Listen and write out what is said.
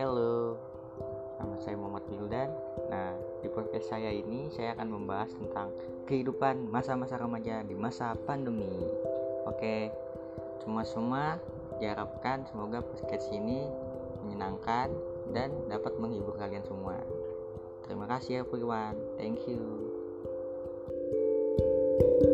Halo, nama saya Muhammad Wildan. Nah, di podcast saya ini saya akan membahas tentang kehidupan masa-masa remaja di masa pandemi. Oke, semua-semua diharapkan semoga podcast ini menyenangkan dan dapat menghibur kalian semua. Terima kasih everyone. Thank you. thank you